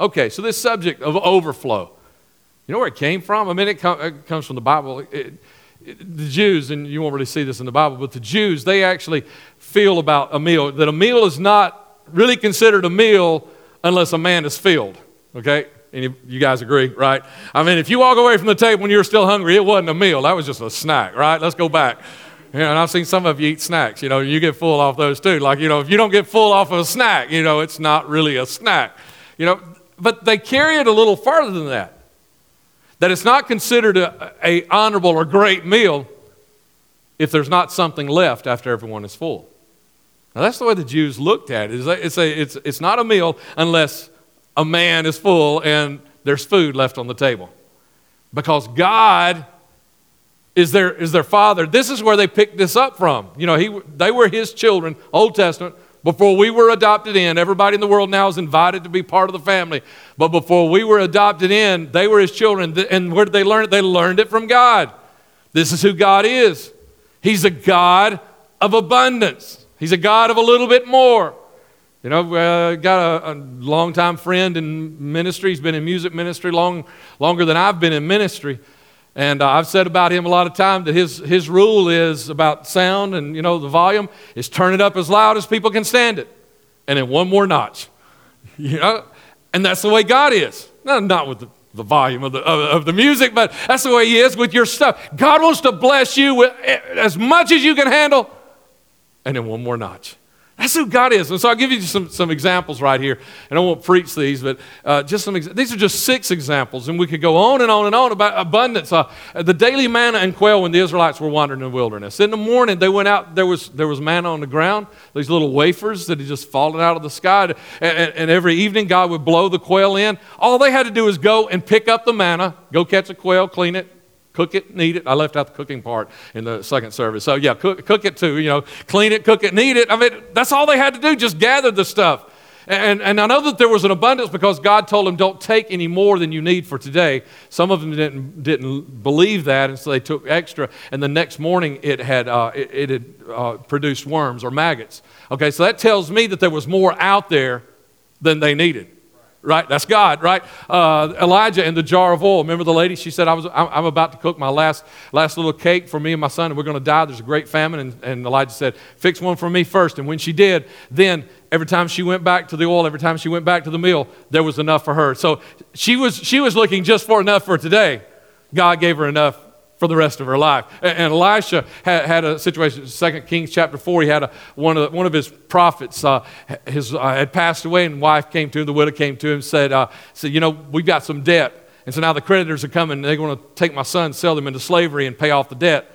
Okay, so this subject of overflow, you know where it came from? I mean, it, com- it comes from the Bible. It, it, the Jews, and you won't really see this in the Bible, but the Jews, they actually feel about a meal that a meal is not really considered a meal unless a man is filled. Okay? And you, you, guys agree, right? I mean, if you walk away from the table when you're still hungry, it wasn't a meal. That was just a snack, right? Let's go back. Yeah, and I've seen some of you eat snacks. You know, you get full off those too. Like, you know, if you don't get full off of a snack, you know, it's not really a snack. You know, but they carry it a little farther than that. That it's not considered a, a honorable or great meal if there's not something left after everyone is full. Now that's the way the Jews looked at it. It's, a, it's, it's not a meal unless a man is full and there's food left on the table. Because God is their, is their father. This is where they picked this up from. You know, he, they were his children, Old Testament, before we were adopted in. Everybody in the world now is invited to be part of the family. But before we were adopted in, they were his children. And where did they learn it? They learned it from God. This is who God is. He's a God of abundance, He's a God of a little bit more. You know, uh, got a, a longtime friend in ministry. He's been in music ministry long, longer than I've been in ministry. And uh, I've said about him a lot of time that his, his rule is about sound and, you know, the volume is turn it up as loud as people can stand it. And then one more notch. You know? And that's the way God is. No, not with the, the volume of the, of, of the music, but that's the way he is with your stuff. God wants to bless you with eh, as much as you can handle and then one more notch. That's who God is. And so I'll give you some, some examples right here. And I won't preach these, but uh, just some, ex- these are just six examples. And we could go on and on and on about abundance. Uh, the daily manna and quail when the Israelites were wandering in the wilderness. In the morning, they went out, there was, there was manna on the ground, these little wafers that had just fallen out of the sky. And, and, and every evening, God would blow the quail in. All they had to do was go and pick up the manna, go catch a quail, clean it, Cook it, eat it. I left out the cooking part in the second service. So, yeah, cook, cook it too. You know, clean it, cook it, and eat it. I mean, that's all they had to do, just gather the stuff. And, and I know that there was an abundance because God told them, don't take any more than you need for today. Some of them didn't, didn't believe that, and so they took extra. And the next morning, it had, uh, it, it, had uh, produced worms or maggots. Okay, so that tells me that there was more out there than they needed right? That's God, right? Uh, Elijah and the jar of oil. Remember the lady? She said, I was, I'm about to cook my last, last little cake for me and my son, and we're going to die. There's a great famine. And, and Elijah said, Fix one for me first. And when she did, then every time she went back to the oil, every time she went back to the meal, there was enough for her. So she was, she was looking just for enough for today. God gave her enough for the rest of her life. And Elisha had, had a situation, 2 Kings chapter 4, he had a, one, of one of his prophets uh, his, uh, had passed away, and wife came to him, the widow came to him, said, uh, said, You know, we've got some debt. And so now the creditors are coming, they're going to take my son, sell them into slavery, and pay off the debt.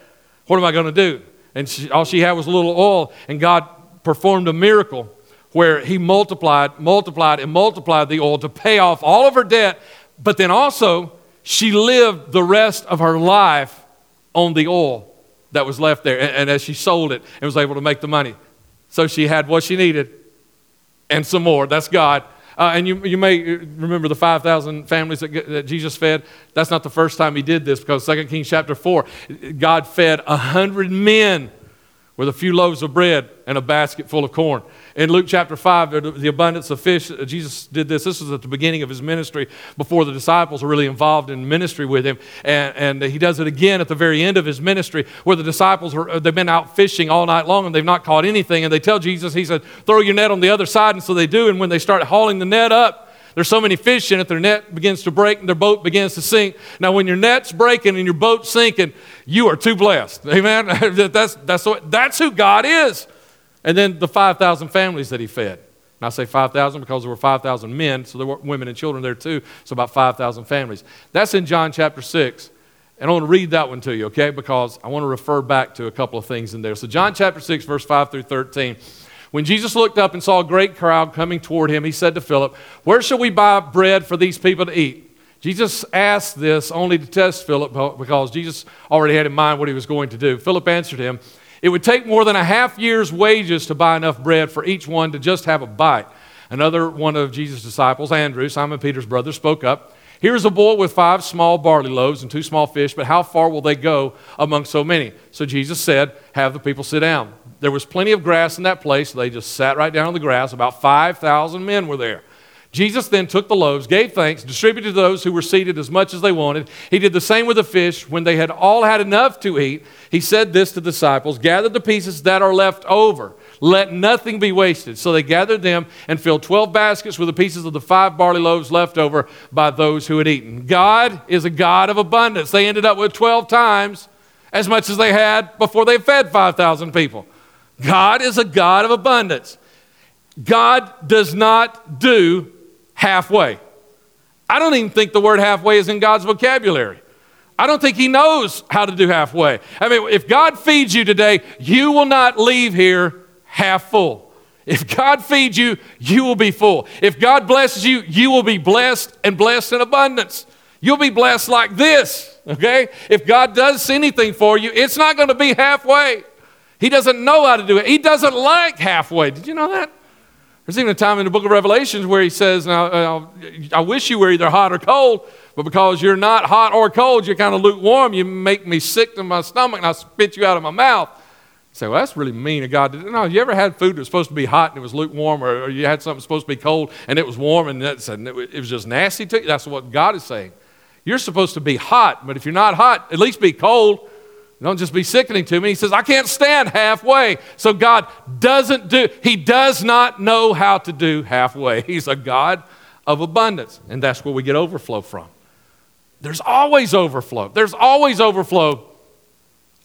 What am I going to do? And she, all she had was a little oil, and God performed a miracle where he multiplied, multiplied, and multiplied the oil to pay off all of her debt, but then also she lived the rest of her life on the oil that was left there. And, and, as she sold it and was able to make the money. So she had what she needed and some more. That's God. Uh, and you, you may remember the 5,000 families that, that, Jesus fed. That's not the first time he did this because 2 Kings chapter 4, God fed 100 men with a few loaves of bread and a basket full of corn. In Luke chapter 5, the abundance of fish, uh, Jesus did this. This was at the beginning of his ministry before the disciples were really involved in ministry with him. And, and he does it again at the very end of his ministry where the disciples, are, uh, they've been out fishing all night long and they've not caught anything. And they tell Jesus, he said, throw your net on the other side. And so they do. And when they start hauling the net up, there's so many fish in it, their net begins to break and their boat begins to sink. Now, when your net's breaking and your boat's sinking, you are too blessed. Amen? that's, that's, what, that's who God is. And then the 5,000 families that he fed. And I say 5,000 because there were 5,000 men, so there were women and children there too, so about 5,000 families. That's in John chapter 6. And I want to read that one to you, okay? Because I want to refer back to a couple of things in there. So, John chapter 6, verse 5 through 13. When Jesus looked up and saw a great crowd coming toward him, he said to Philip, Where shall we buy bread for these people to eat? Jesus asked this only to test Philip because Jesus already had in mind what he was going to do. Philip answered him, It would take more than a half year's wages to buy enough bread for each one to just have a bite. Another one of Jesus' disciples, Andrew, Simon Peter's brother, spoke up. Here's a boy with five small barley loaves and two small fish, but how far will they go among so many? So Jesus said, Have the people sit down. There was plenty of grass in that place. So they just sat right down on the grass. About 5,000 men were there. Jesus then took the loaves, gave thanks, distributed to those who were seated as much as they wanted. He did the same with the fish. When they had all had enough to eat, he said this to the disciples Gather the pieces that are left over. Let nothing be wasted. So they gathered them and filled 12 baskets with the pieces of the five barley loaves left over by those who had eaten. God is a God of abundance. They ended up with 12 times as much as they had before they fed 5,000 people. God is a God of abundance. God does not do halfway. I don't even think the word halfway is in God's vocabulary. I don't think He knows how to do halfway. I mean, if God feeds you today, you will not leave here half full. If God feeds you, you will be full. If God blesses you, you will be blessed and blessed in abundance. You'll be blessed like this, okay? If God does anything for you, it's not going to be halfway. He doesn't know how to do it. He doesn't like halfway. Did you know that? There's even a time in the book of Revelations where he says, Now, uh, I wish you were either hot or cold, but because you're not hot or cold, you're kind of lukewarm, you make me sick to my stomach and I spit you out of my mouth. Say, well, that's really mean of God. No, you ever had food that was supposed to be hot and it was lukewarm, or, or you had something supposed to be cold and it was warm and it was just nasty to you? That's what God is saying. You're supposed to be hot, but if you're not hot, at least be cold. Don't just be sickening to me. He says, I can't stand halfway. So God doesn't do, He does not know how to do halfway. He's a God of abundance. And that's where we get overflow from. There's always overflow. There's always overflow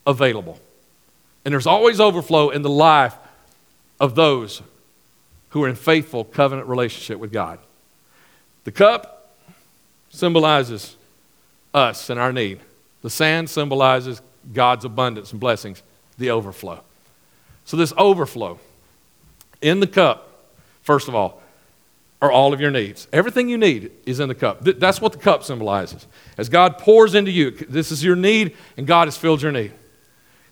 available. And there's always overflow in the life of those who are in faithful covenant relationship with God. The cup symbolizes us and our need. The sand symbolizes God's abundance and blessings, the overflow. So, this overflow in the cup, first of all, are all of your needs. Everything you need is in the cup. That's what the cup symbolizes. As God pours into you, this is your need, and God has filled your need.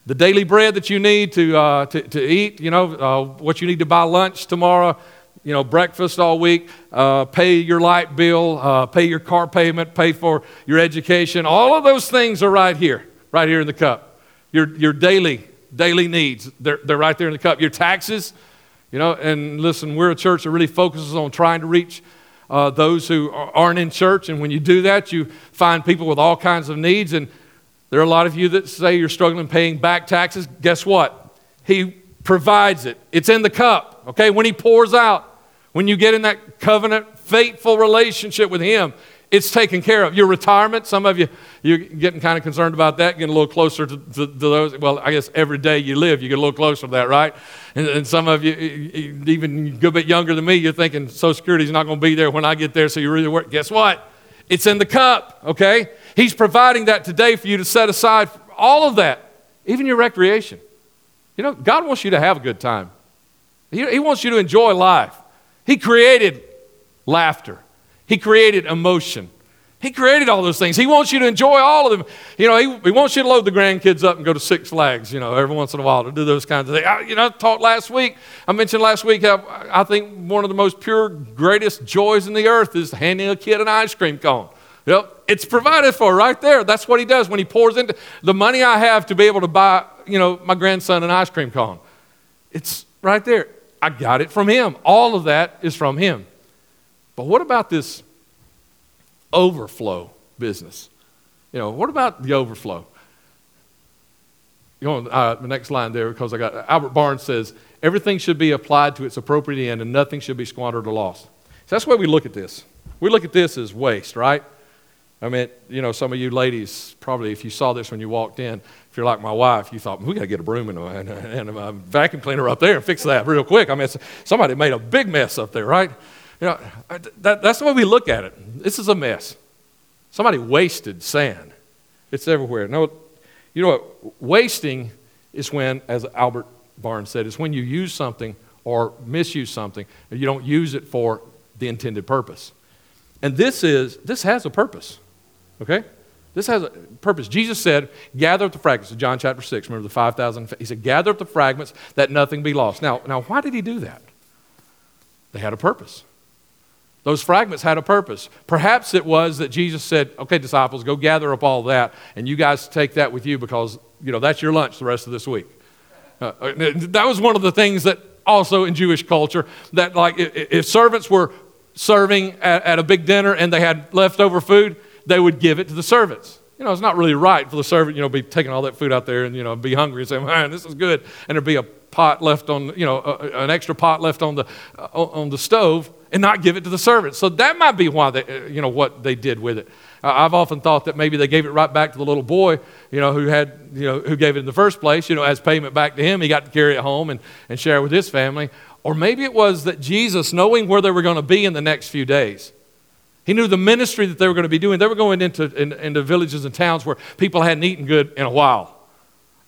The daily bread that you need to, uh, to, to, eat, you know, uh, what you need to buy lunch tomorrow, you know, breakfast all week, uh, pay your light bill, uh, pay your car payment, pay for your education. All of those things are right here right here in the cup. Your, your daily, daily needs, they're, they're right there in the cup. Your taxes, you know, and listen, we're a church that really focuses on trying to reach uh, those who aren't in church. And when you do that, you find people with all kinds of needs. And there are a lot of you that say you're struggling paying back taxes. Guess what? He provides it, it's in the cup, okay? When He pours out, when you get in that covenant, faithful relationship with Him, it's taken care of. Your retirement, some of you, you're getting kind of concerned about that, getting a little closer to, to, to, those. Well, I guess every day you live, you get a little closer to that, right? And, and some of you, even a good bit younger than me, you're thinking Social Security's not going to be there when I get there, so you really work. Guess what? It's in the cup, okay? He's providing that today for you to set aside all of that, even your recreation. You know, God wants you to have a good time, He, he wants you to enjoy life. He created laughter. He created emotion. He created all those things. He wants you to enjoy all of them. You know, he, he wants you to load the grandkids up and go to Six Flags, you know, every once in a while to do those kinds of things. I, you know, I talked last week, I mentioned last week how I think one of the most pure, greatest joys in the earth is handing a kid an ice cream cone. Yep, it's provided for right there. That's what he does when he pours into the money I have to be able to buy, you know, my grandson an ice cream cone. It's right there. I got it from him. All of that is from him. But what about this overflow business? You know, what about the overflow? You know, uh, the next line there, because I got Albert Barnes says, everything should be applied to its appropriate end and nothing should be squandered or lost. So that's the way we look at this. We look at this as waste, right? I mean, you know, some of you ladies, probably if you saw this when you walked in, if you're like my wife, you thought, we got to get a broom and a, and, a, and a, vacuum cleaner up there and fix that real quick. I mean, somebody made a big mess up there, right? You know, that, that's the way we look at it. This is a mess. Somebody wasted sand. It's everywhere. No, you know what? Wasting is when, as Albert Barnes said, is when you use something or misuse something and you don't use it for the intended purpose. And this is this has a purpose. Okay? This has a purpose. Jesus said, gather up the fragments. John chapter 6, remember the 5,000? He said, gather up the fragments that nothing be lost. Now, now, why did he do that? They had a purpose. Those fragments had a purpose. Perhaps it was that Jesus said, okay, disciples, go gather up all that, and you guys take that with you because, you know, that's your lunch the rest of this week. Uh, uh that was one of the things that also in Jewish culture, that like if, servants were serving at, at a big dinner and they had leftover food, they would give it to the servants. You know, it's not really right for the servant, you know, be taking all that food out there and, you know, be hungry and say, man, this is good. And there'd be a pot left on, you know, a, an extra pot left on the, uh, on the stove and not give it to the servants. So that might be why they, uh, you know, what they did with it. I've often thought that maybe they gave it right back to the little boy, you know, who had, you know, who gave it in the first place, you know, as payment back to him. He got to carry it home and, and share it with his family. Or maybe it was that Jesus, knowing where they were going to be in the next few days, he knew the ministry that they were going to be doing. They were going into, in, into villages and towns where people hadn't eaten good in a while.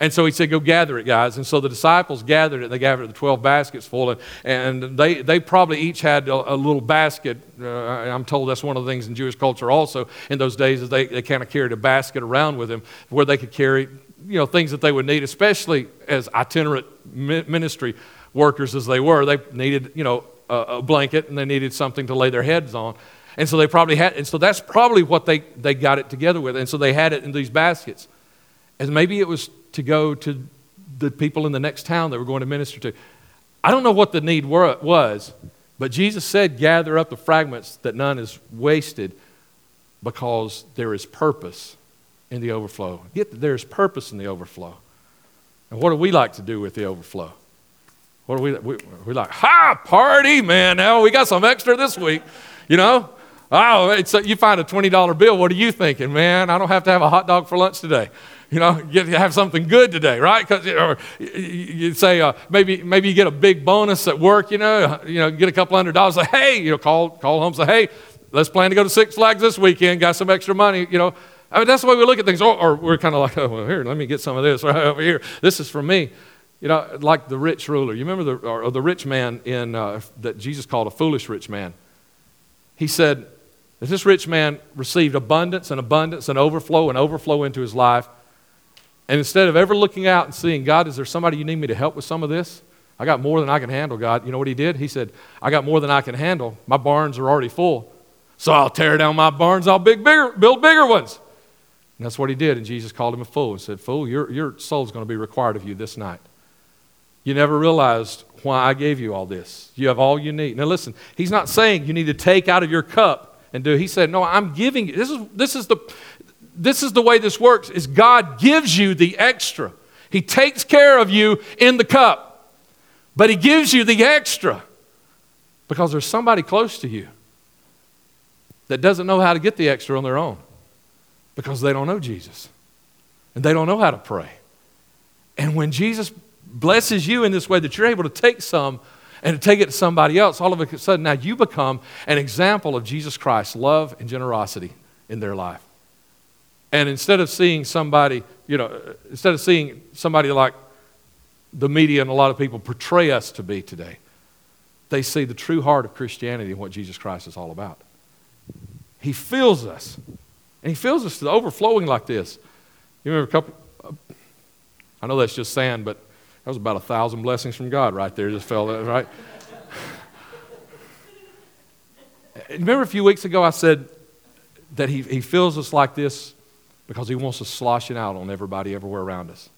And so he said, Go gather it, guys. And so the disciples gathered it. They gathered the 12 baskets full. And, and they, they probably each had a, a little basket. Uh, I'm told that's one of the things in Jewish culture also in those days is they, they kind of carried a basket around with them where they could carry you know, things that they would need, especially as itinerant ministry workers as they were. They needed, you know, a, a blanket and they needed something to lay their heads on. And so they probably had, and so that's probably what they, they got it together with. And so they had it in these baskets. And maybe it was to go to the people in the next town that were going to minister to. I don't know what the need was, but Jesus said, gather up the fragments that none is wasted because there is purpose in the overflow. Get there's purpose in the overflow. And what do we like to do with the overflow? What do we, we, we like? Ha, party, man. Now we got some extra this week, you know? Oh, it's a, you find a $20 bill. What are you thinking? Man, I don't have to have a hot dog for lunch today. You know, get to have something good today, right? Because you say uh, maybe maybe you get a big bonus at work. You know, you know, get a couple hundred dollars. Say, hey, you know, call call home. Say, hey, let's plan to go to Six Flags this weekend. Got some extra money. You know, I mean that's the way we look at things. Or, or we're kind of like, oh, well, here, let me get some of this right over here. This is for me. You know, like the rich ruler. You remember the or, or the rich man in uh, that Jesus called a foolish rich man. He said, this rich man received abundance and abundance and overflow and overflow into his life. And instead of ever looking out and seeing, God, is there somebody you need me to help with some of this? I got more than I can handle, God. You know what he did? He said, I got more than I can handle. My barns are already full. So I'll tear down my barns, I'll big, bigger, build bigger ones. And that's what he did. And Jesus called him a fool and said, Fool, your, your soul's going to be required of you this night. You never realized why I gave you all this. You have all you need. Now listen, he's not saying you need to take out of your cup and do. He said, No, I'm giving you. This is, this is, the, this is the way this works is God gives you the extra. He takes care of you in the cup, but he gives you the extra because there's somebody close to you that doesn't know how to get the extra on their own because they don't know Jesus and they don't know how to pray. And when Jesus blesses you in this way that you're able to take some and to take it to somebody else, all of a sudden now you become an example of Jesus Christ's love and generosity in their life. And instead of seeing somebody, you know, instead of seeing somebody like the media and a lot of people portray us to be today, they see the true heart of Christianity and what Jesus Christ is all about. He fills us, and He fills us to the overflowing like this. You remember a couple, I know that's just sand, but that was about a thousand blessings from God right there. Just fell right? Remember a few weeks ago I said that he, he fills us like this because he wants us sloshing out on everybody everywhere around us.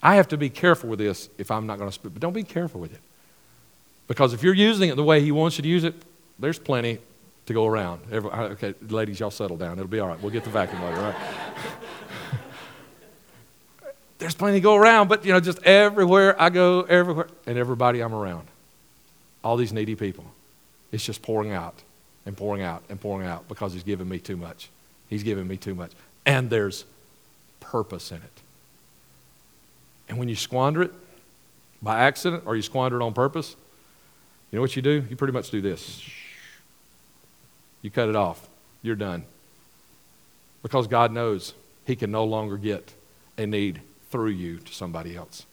I have to be careful with this if I'm not going to speak, but don't be careful with it. Because if you're using it the way he wants you to use it, there's plenty to go around. Every, okay, ladies, y'all settle down. It'll be all right. We'll get the vacuum later, right? there's plenty to go around, but you know, just everywhere I go, everywhere, and everybody I'm around, all these needy people, it's just pouring out and pouring out and pouring out because He's given me too much. He's given me too much. And there's purpose in it. And when you squander it by accident or you squander it on purpose, you know what you do? You pretty much do this. You cut it off. You're done. Because God knows He can no longer get a need through you to somebody else.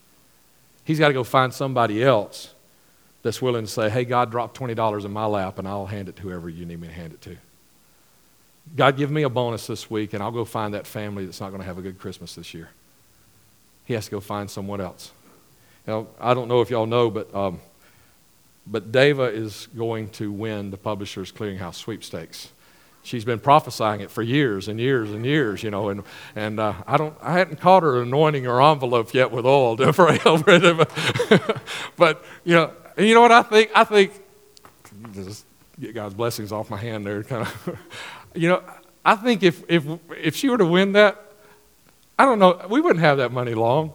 He's got to go find somebody else that's willing to say, hey, God, drop $20 in my lap and I'll hand it to whoever you need me to hand it to. God, give me a bonus this week and I'll go find that family that's not going to have a good Christmas this year. He has to go find someone else. Now, I don't know if y'all know, but, um, but Dava is going to win the Publishers Clearinghouse sweepstakes she's been prophesying it for years and years and years, you know, and, and uh, I, don't, I hadn't caught her anointing her envelope yet with oil to pray over it. but, you know, you know what I think? I think, just, get God's blessings off my hand there. Kind of, you know, I think if, if, if she were to win that, I don't know, we wouldn't have that money long.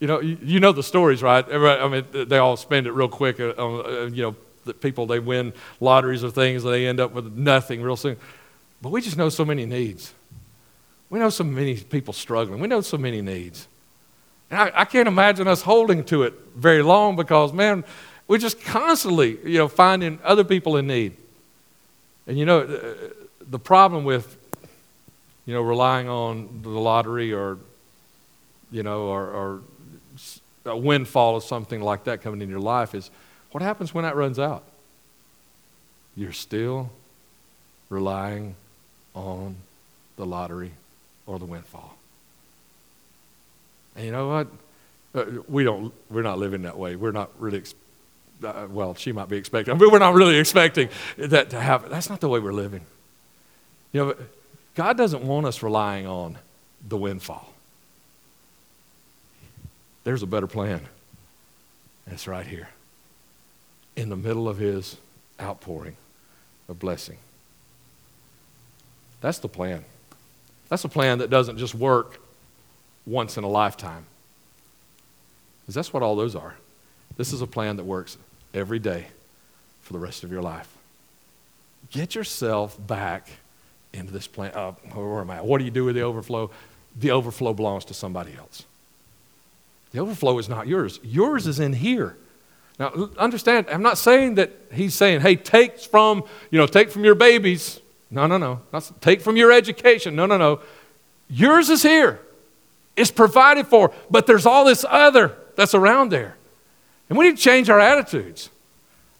You know, you, you know the stories, right? I mean, they all spend it real quick uh, on, uh, you know, the people, they win lotteries or things, they end up with nothing real soon. But we just know so many needs. We know so many people struggling. We know so many needs. And I, I can't imagine us holding to it very long because, man, we're just constantly, you know, finding other people in need. And you know, the, problem with, you know, relying on the lottery or, you know, or, or a windfall or something like that coming in your life is what happens when that runs out? You're still relying on the lottery or the windfall. And you know what? Uh, we don't, we're not living that way. We're not really, ex- uh, well, she might be expecting, but we're not really expecting that to happen. That's not the way we're living. You know, God doesn't want us relying on the windfall. There's a better plan. It's right here in the middle of His outpouring of blessing. That's the plan. That's a plan that doesn't just work once in a lifetime. Because that's what all those are. This is a plan that works every day for the rest of your life. Get yourself back into this plan. Uh, where am I? What do you do with the overflow? The overflow belongs to somebody else. The overflow is not yours. Yours is in here. Now, understand, I'm not saying that he's saying, hey, take from, you know, take from your babies no, no, no. Not, take from your education. No, no, no. Yours is here. It's provided for, but there's all this other that's around there. And we need to change our attitudes.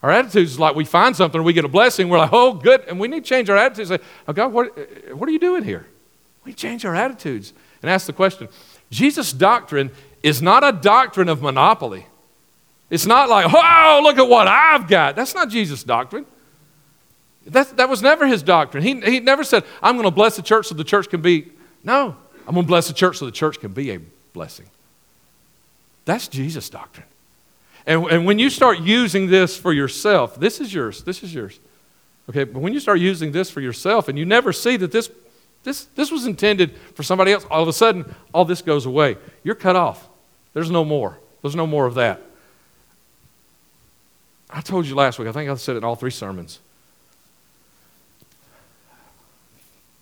Our attitudes is like we find something, we get a blessing, we're like, oh, good. And we need to change our attitudes. Like, oh, God, what, uh, what are you doing here? We change our attitudes and ask the question Jesus' doctrine is not a doctrine of monopoly. It's not like, oh, look at what I've got. That's not Jesus' doctrine. That, that was never his doctrine. He, he never said, I'm going to bless the church so the church can be. No, I'm going to bless the church so the church can be a blessing. That's Jesus' doctrine. And, and when you start using this for yourself, this is yours, this is yours. Okay, but when you start using this for yourself and you never see that this, this, this was intended for somebody else, all of a sudden, all this goes away. You're cut off. There's no more. There's no more of that. I told you last week, I think I said it in all three sermons.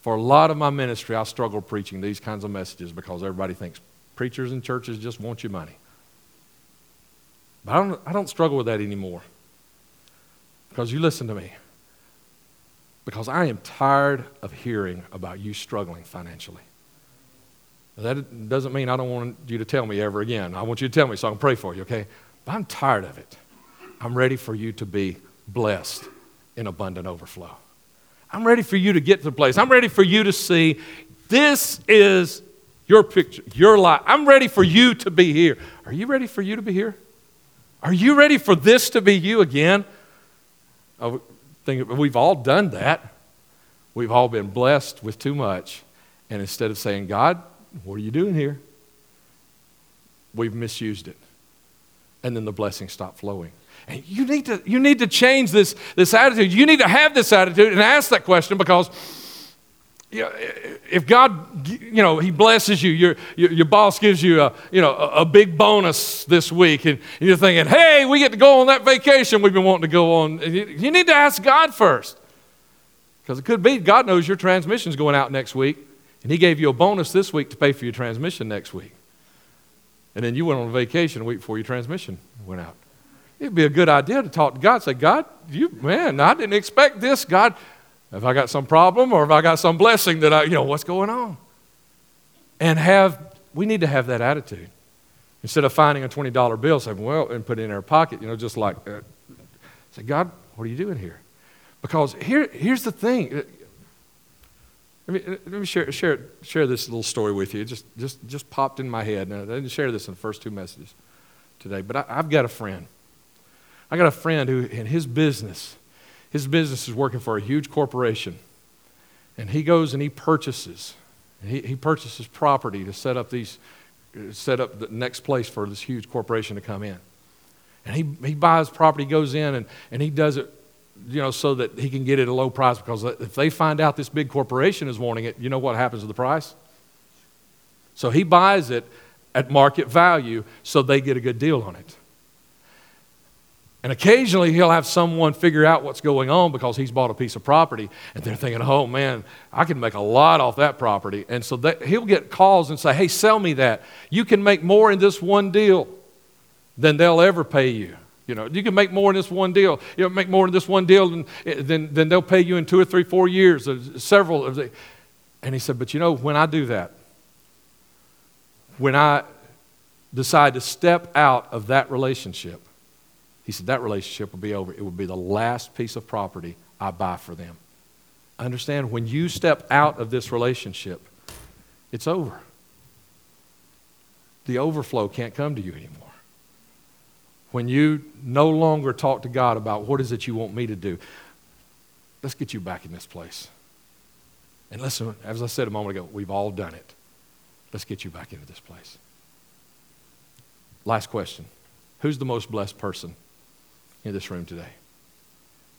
For a lot of my ministry, I struggle preaching these kinds of messages because everybody thinks preachers and churches just want your money. But I don't, I don't struggle with that anymore. Because you listen to me. Because I am tired of hearing about you struggling financially. That doesn't mean I don't want you to tell me ever again. I want you to tell me so I can pray for you, okay? But I'm tired of it. I'm ready for you to be blessed in abundant overflow. I'm ready for you to get to the place. I'm ready for you to see this is your picture, your life. I'm ready for you to be here. Are you ready for you to be here? Are you ready for this to be you again? I think we've all done that. We've all been blessed with too much. And instead of saying, God, what are you doing here? We've misused it. And then the blessing stopped flowing. And you need to, you need to change this, this attitude. You need to have this attitude and ask that question because you know, if God, you know, He blesses you, your, your, your boss gives you a, you know, a, big bonus this week, and you're thinking, hey, we get to go on that vacation we've been wanting to go on. You, you need to ask God first. Because it could be God knows your transmission's going out next week, and He gave you a bonus this week to pay for your transmission next week. And then you went on a vacation a week before your transmission went out. It'd be a good idea to talk to God. Say, God, you, man, I didn't expect this. God, have I got some problem or have I got some blessing that I, you know, what's going on? And have, we need to have that attitude. Instead of finding a $20 bill, saying, well, and put it in our pocket, you know, just like, uh, say, God, what are you doing here? Because here, here's the thing. Let me, let me share, share, share this little story with you. It just, just, just popped in my head. And I didn't share this in the first two messages today, but I, I've got a friend. I got a friend who, in his business, his business is working for a huge corporation. And he goes and he purchases. He, he purchases property to set up these, set up the next place for this huge corporation to come in. And he, he buys property, goes in, and, and he does it you know, so that he can get it at a low price because if they find out this big corporation is wanting it, you know what happens to the price? So he buys it at market value so they get a good deal on it. And occasionally he'll have someone figure out what's going on because he's bought a piece of property and they're thinking, oh man, I can make a lot off that property. And so that, he'll get calls and say, hey, sell me that. You can make more in this one deal than they'll ever pay you. You know, you can make more in this one deal. You know, make more in this one deal than, than, than they'll pay you in two or three, four years, several. Of the, And he said, but you know, when I do that, when I decide to step out of that relationship, he said, that relationship will be over. It will be the last piece of property I buy for them. Understand, when you step out of this relationship, it's over. The overflow can't come to you anymore. When you no longer talk to God about what is it you want me to do, let's get you back in this place. And listen, as I said a moment ago, we've all done it. Let's get you back into this place. Last question Who's the most blessed person in this room today?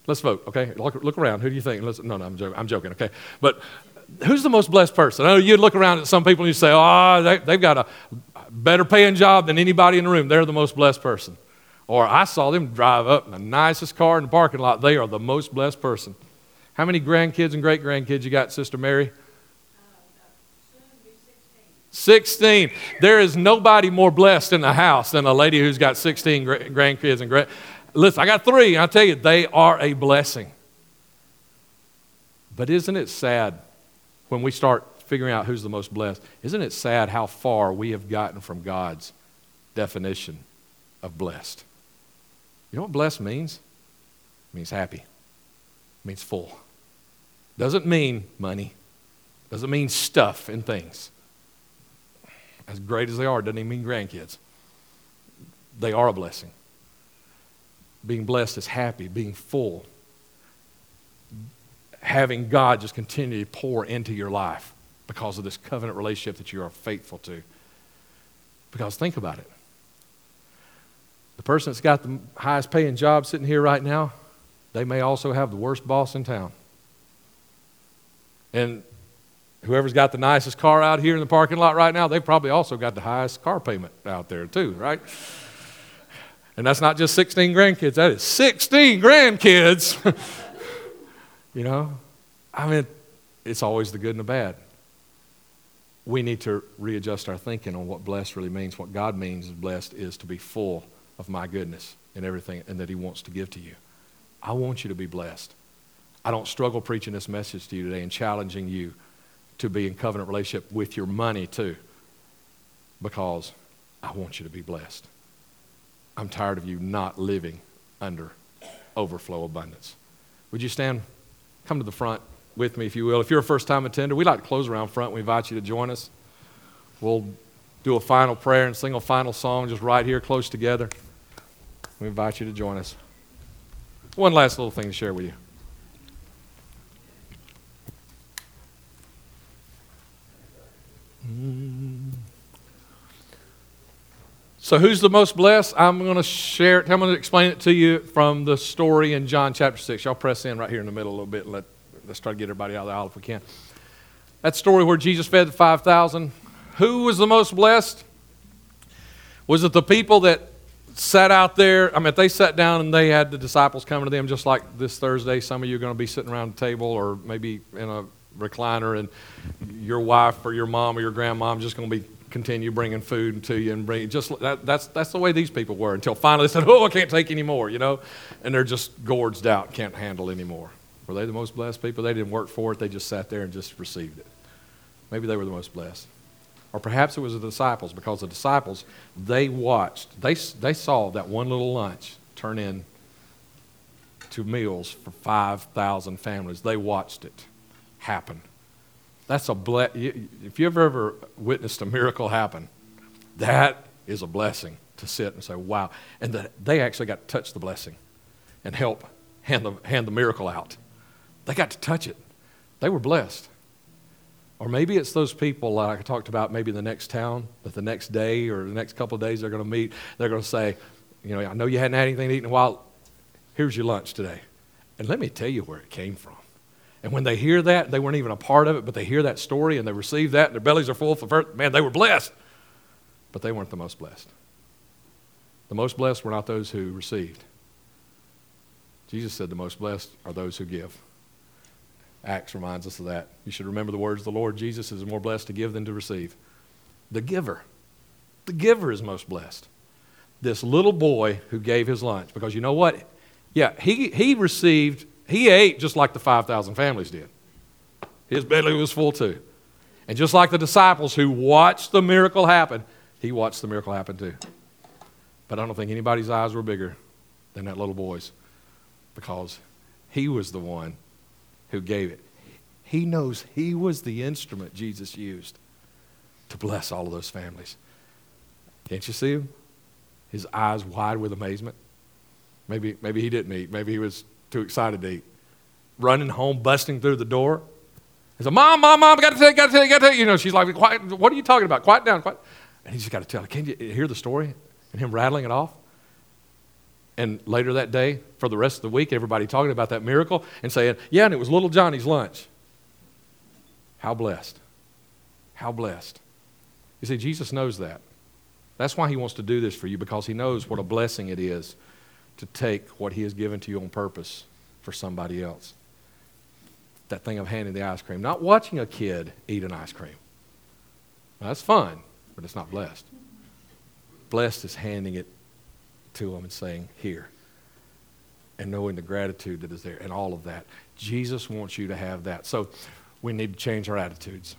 Let's vote, okay? Look, look around. Who do you think? Let's, no, no, I'm joking, I'm joking, okay? But who's the most blessed person? I know you'd look around at some people and you say, oh, they, they've got a better paying job than anybody in the room. They're the most blessed person. Or I saw them drive up in the nicest car in the parking lot. They are the most blessed person. How many grandkids and great grandkids you got, Sister Mary? 16. There is nobody more blessed in the house than a lady who's got 16 grandkids and great. Listen, I got three. I'll tell you, they are a blessing. But isn't it sad when we start figuring out who's the most blessed? Isn't it sad how far we have gotten from God's definition of blessed? You know what blessed means? It means happy. It means full. Doesn't mean money. Doesn't mean stuff and things. As great as they are, doesn't even mean grandkids. They are a blessing. Being blessed is happy, being full. Having God just continue to pour into your life because of this covenant relationship that you are faithful to. Because think about it. The person that's got the highest paying job sitting here right now, they may also have the worst boss in town. And whoever's got the nicest car out here in the parking lot right now, they've probably also got the highest car payment out there, too, right? And that's not just 16 grandkids, that is 16 grandkids. you know? I mean, it's always the good and the bad. We need to readjust our thinking on what blessed really means. What God means is blessed is to be full of my goodness and everything and that He wants to give to you. I want you to be blessed. I don't struggle preaching this message to you today and challenging you to be in covenant relationship with your money too because I want you to be blessed. I'm tired of you not living under overflow abundance. Would you stand? Come to the front with me, if you will. If you're a first time attender, we'd like to close around front. We invite you to join us. We'll do a final prayer and sing a final song just right here, close together. We invite you to join us. One last little thing to share with you. So, who's the most blessed? I'm going to share it. I'm going to explain it to you from the story in John chapter 6. Y'all press in right here in the middle a little bit let, let's try to get everybody out of the aisle if we can. That story where Jesus fed the 5,000. Who was the most blessed? Was it the people that sat out there? I mean, if they sat down and they had the disciples coming to them, just like this Thursday, some of you are going to be sitting around the table or maybe in a recliner, and your wife or your mom or your grandmom just going to be continue bringing food to you and bring just that, that's that's the way these people were until finally they said, "Oh, I can't take any more," you know, and they're just gorged out, can't handle anymore. Were they the most blessed people? They didn't work for it; they just sat there and just received it. Maybe they were the most blessed. Or perhaps it was the disciples, because the disciples, they watched, they, they saw that one little lunch turn in to meals for 5,000 families. They watched it happen. That's a ble- if you've ever witnessed a miracle happen, that is a blessing to sit and say, wow. And that they actually got to touch the blessing and help hand the, hand the miracle out. They got to touch it. They were blessed. Or maybe it's those people like I talked about, maybe in the next town, that the next day or the next couple of days they're going to meet. They're going to say, you know, I know you hadn't had anything to eat in a while. Here's your lunch today. And let me tell you where it came from. And when they hear that, they weren't even a part of it, but they hear that story and they receive that, and their bellies are full for man, they were blessed. But they weren't the most blessed. The most blessed were not those who received. Jesus said the most blessed are those who give. Acts reminds us of that. You should remember the words of the Lord Jesus is more blessed to give than to receive. The giver. The giver is most blessed. This little boy who gave his lunch, because you know what? Yeah, he, he received, he ate just like the 5,000 families did. His belly was full too. And just like the disciples who watched the miracle happen, he watched the miracle happen too. But I don't think anybody's eyes were bigger than that little boy's because he was the one who gave it. He knows he was the instrument Jesus used to bless all of those families. Can't you see him? His eyes wide with amazement. Maybe, maybe he didn't eat. Maybe he was too excited to eat. Running home, busting through the door. He said, Mom, Mom, Mom, got to tell you, got to tell you, got to tell you. You know, she's like, Quiet, what are you talking about? Quiet down, quiet. And he's just got to tell her, can you hear the story? And him rattling it off. And later that day, for the rest of the week, everybody talking about that miracle and saying, yeah, and it was little Johnny's lunch. How blessed. How blessed. You see, Jesus knows that. That's why he wants to do this for you, because he knows what a blessing it is to take what he has given to you on purpose for somebody else. That thing of handing the ice cream, not watching a kid eat an ice cream. Now, that's fun, but it's not blessed. Blessed is handing it to them and saying, Here. And knowing the gratitude that is there and all of that. Jesus wants you to have that. So we need to change our attitudes.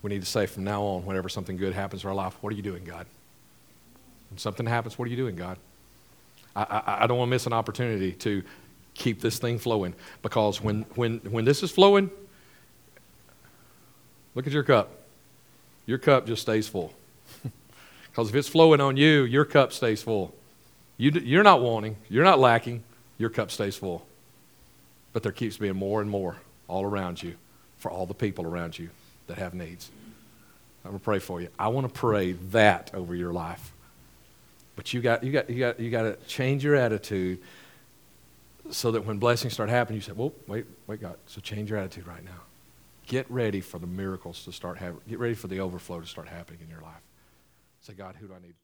We need to say from now on, whenever something good happens in our life, what are you doing, God? When something happens, what are you doing, God? I, I, I don't want to miss an opportunity to keep this thing flowing because when, when, when this is flowing, look at your cup. Your cup just stays full. Because if it's flowing on you, your cup stays full. You, you're not wanting, you're not lacking, your cup stays full. But there keeps being more and more all around you for all the people around you that have needs. I'm going to pray for you. I want to pray that over your life. But you got, you got, you got, you got to change your attitude so that when blessings start happening, you say, well, wait, wait, God. So change your attitude right now. Get ready for the miracles to start happening. Get ready for the overflow to start happening in your life. Say, God, who do I need?